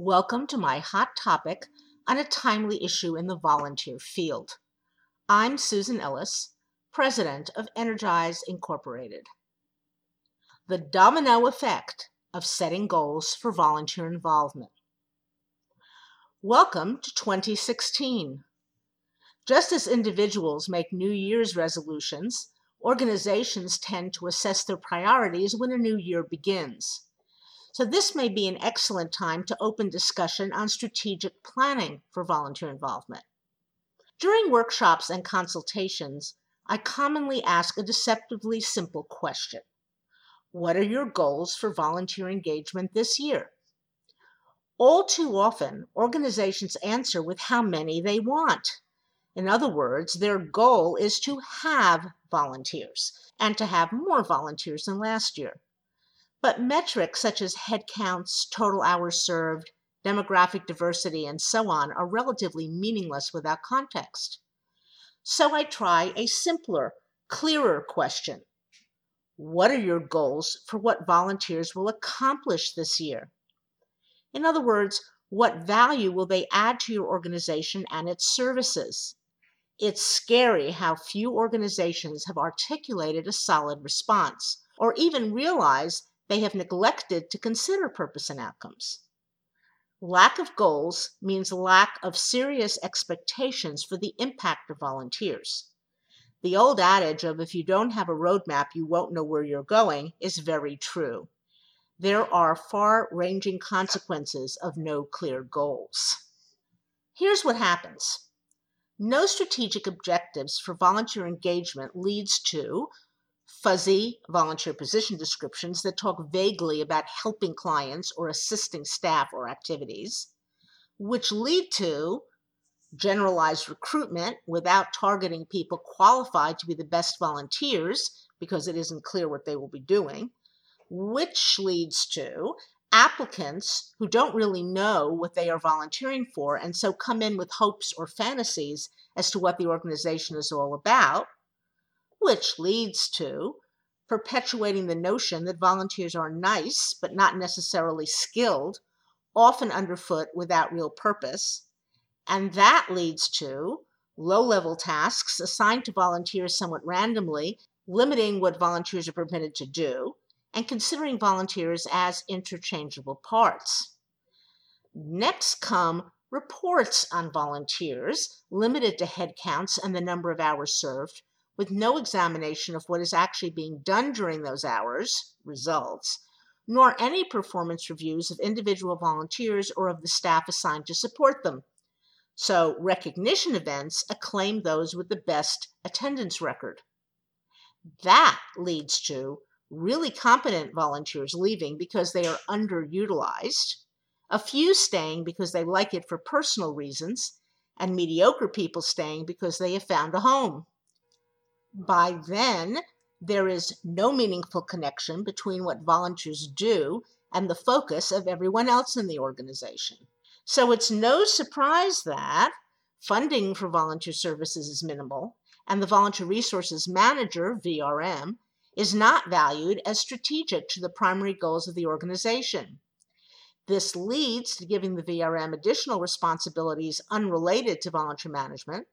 Welcome to my hot topic on a timely issue in the volunteer field. I'm Susan Ellis, President of Energize Incorporated. The domino effect of setting goals for volunteer involvement. Welcome to 2016. Just as individuals make New Year's resolutions, organizations tend to assess their priorities when a new year begins. So this may be an excellent time to open discussion on strategic planning for volunteer involvement. During workshops and consultations, I commonly ask a deceptively simple question. What are your goals for volunteer engagement this year? All too often, organizations answer with how many they want. In other words, their goal is to have volunteers and to have more volunteers than last year. But metrics such as head counts, total hours served, demographic diversity, and so on are relatively meaningless without context. So I try a simpler, clearer question. What are your goals for what volunteers will accomplish this year? In other words, what value will they add to your organization and its services? It's scary how few organizations have articulated a solid response or even realize they have neglected to consider purpose and outcomes. Lack of goals means lack of serious expectations for the impact of volunteers. The old adage of if you don't have a roadmap, you won't know where you're going is very true. There are far ranging consequences of no clear goals. Here's what happens no strategic objectives for volunteer engagement leads to fuzzy volunteer position descriptions that talk vaguely about helping clients or assisting staff or activities, which lead to generalized recruitment without targeting people qualified to be the best volunteers because it isn't clear what they will be doing, which leads to applicants who don't really know what they are volunteering for and so come in with hopes or fantasies as to what the organization is all about which leads to perpetuating the notion that volunteers are nice but not necessarily skilled, often underfoot without real purpose. And that leads to low level tasks assigned to volunteers somewhat randomly, limiting what volunteers are permitted to do, and considering volunteers as interchangeable parts. Next come reports on volunteers, limited to head counts and the number of hours served, with no examination of what is actually being done during those hours, results, nor any performance reviews of individual volunteers or of the staff assigned to support them. So, recognition events acclaim those with the best attendance record. That leads to really competent volunteers leaving because they are underutilized, a few staying because they like it for personal reasons, and mediocre people staying because they have found a home. By then, there is no meaningful connection between what volunteers do and the focus of everyone else in the organization. So it's no surprise that funding for volunteer services is minimal and the volunteer resources manager, VRM, is not valued as strategic to the primary goals of the organization. This leads to giving the VRM additional responsibilities unrelated to volunteer management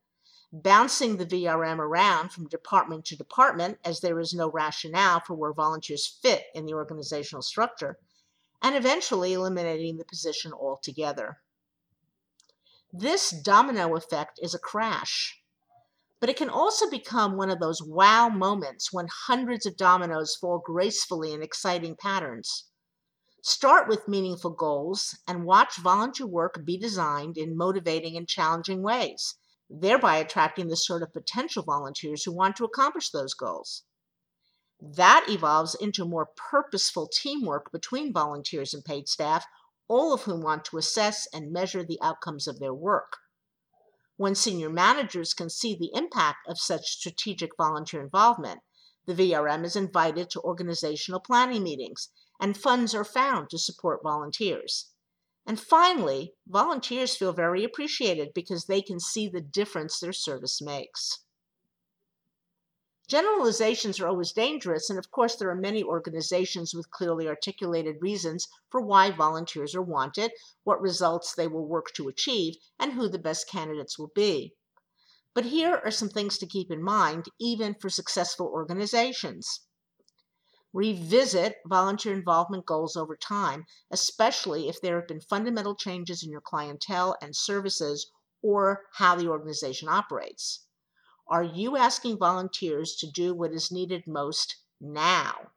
bouncing the VRM around from department to department as there is no rationale for where volunteers fit in the organizational structure, and eventually eliminating the position altogether. This domino effect is a crash, but it can also become one of those wow moments when hundreds of dominoes fall gracefully in exciting patterns. Start with meaningful goals and watch volunteer work be designed in motivating and challenging ways thereby attracting the sort of potential volunteers who want to accomplish those goals. That evolves into more purposeful teamwork between volunteers and paid staff, all of whom want to assess and measure the outcomes of their work. When senior managers can see the impact of such strategic volunteer involvement, the VRM is invited to organizational planning meetings, and funds are found to support volunteers. And finally, volunteers feel very appreciated because they can see the difference their service makes. Generalizations are always dangerous, and of course, there are many organizations with clearly articulated reasons for why volunteers are wanted, what results they will work to achieve, and who the best candidates will be. But here are some things to keep in mind, even for successful organizations. Revisit volunteer involvement goals over time, especially if there have been fundamental changes in your clientele and services or how the organization operates. Are you asking volunteers to do what is needed most now?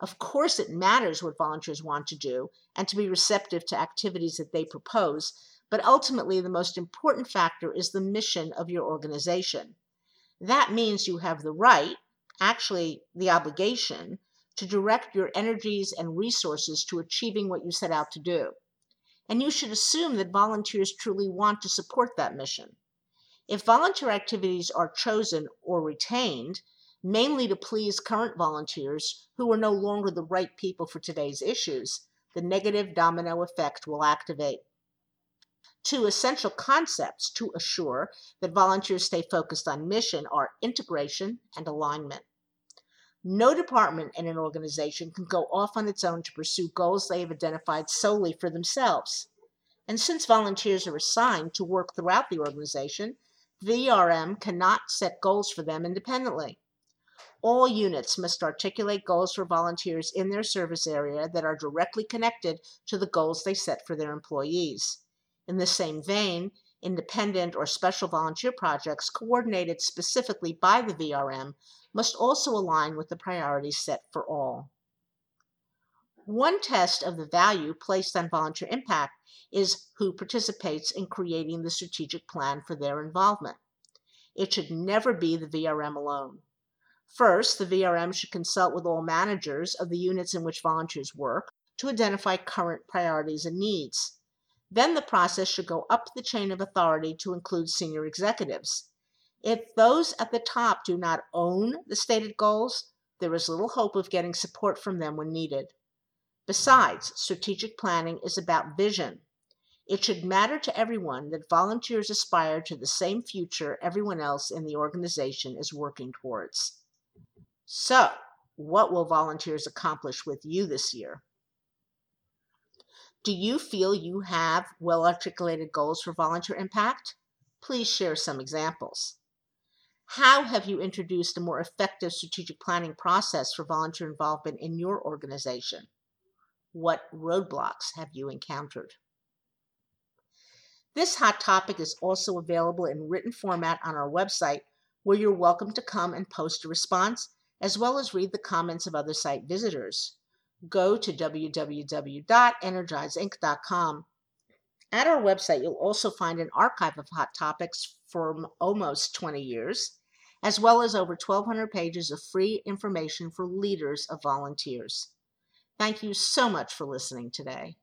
Of course, it matters what volunteers want to do and to be receptive to activities that they propose, but ultimately, the most important factor is the mission of your organization. That means you have the right, actually, the obligation, to direct your energies and resources to achieving what you set out to do. And you should assume that volunteers truly want to support that mission. If volunteer activities are chosen or retained, mainly to please current volunteers who are no longer the right people for today's issues, the negative domino effect will activate. Two essential concepts to assure that volunteers stay focused on mission are integration and alignment. No department in an organization can go off on its own to pursue goals they have identified solely for themselves. And since volunteers are assigned to work throughout the organization, VRM cannot set goals for them independently. All units must articulate goals for volunteers in their service area that are directly connected to the goals they set for their employees. In the same vein, independent or special volunteer projects coordinated specifically by the VRM must also align with the priorities set for all. One test of the value placed on volunteer impact is who participates in creating the strategic plan for their involvement. It should never be the VRM alone. First, the VRM should consult with all managers of the units in which volunteers work to identify current priorities and needs. Then the process should go up the chain of authority to include senior executives. If those at the top do not own the stated goals, there is little hope of getting support from them when needed. Besides, strategic planning is about vision, it should matter to everyone that volunteers aspire to the same future everyone else in the organization is working towards. So, what will volunteers accomplish with you this year? Do you feel you have well articulated goals for volunteer impact? Please share some examples. How have you introduced a more effective strategic planning process for volunteer involvement in your organization? What roadblocks have you encountered? This hot topic is also available in written format on our website, where you're welcome to come and post a response, as well as read the comments of other site visitors. Go to www.energizeinc.com. At our website, you'll also find an archive of hot topics from almost 20 years, as well as over 1,200 pages of free information for leaders of volunteers. Thank you so much for listening today.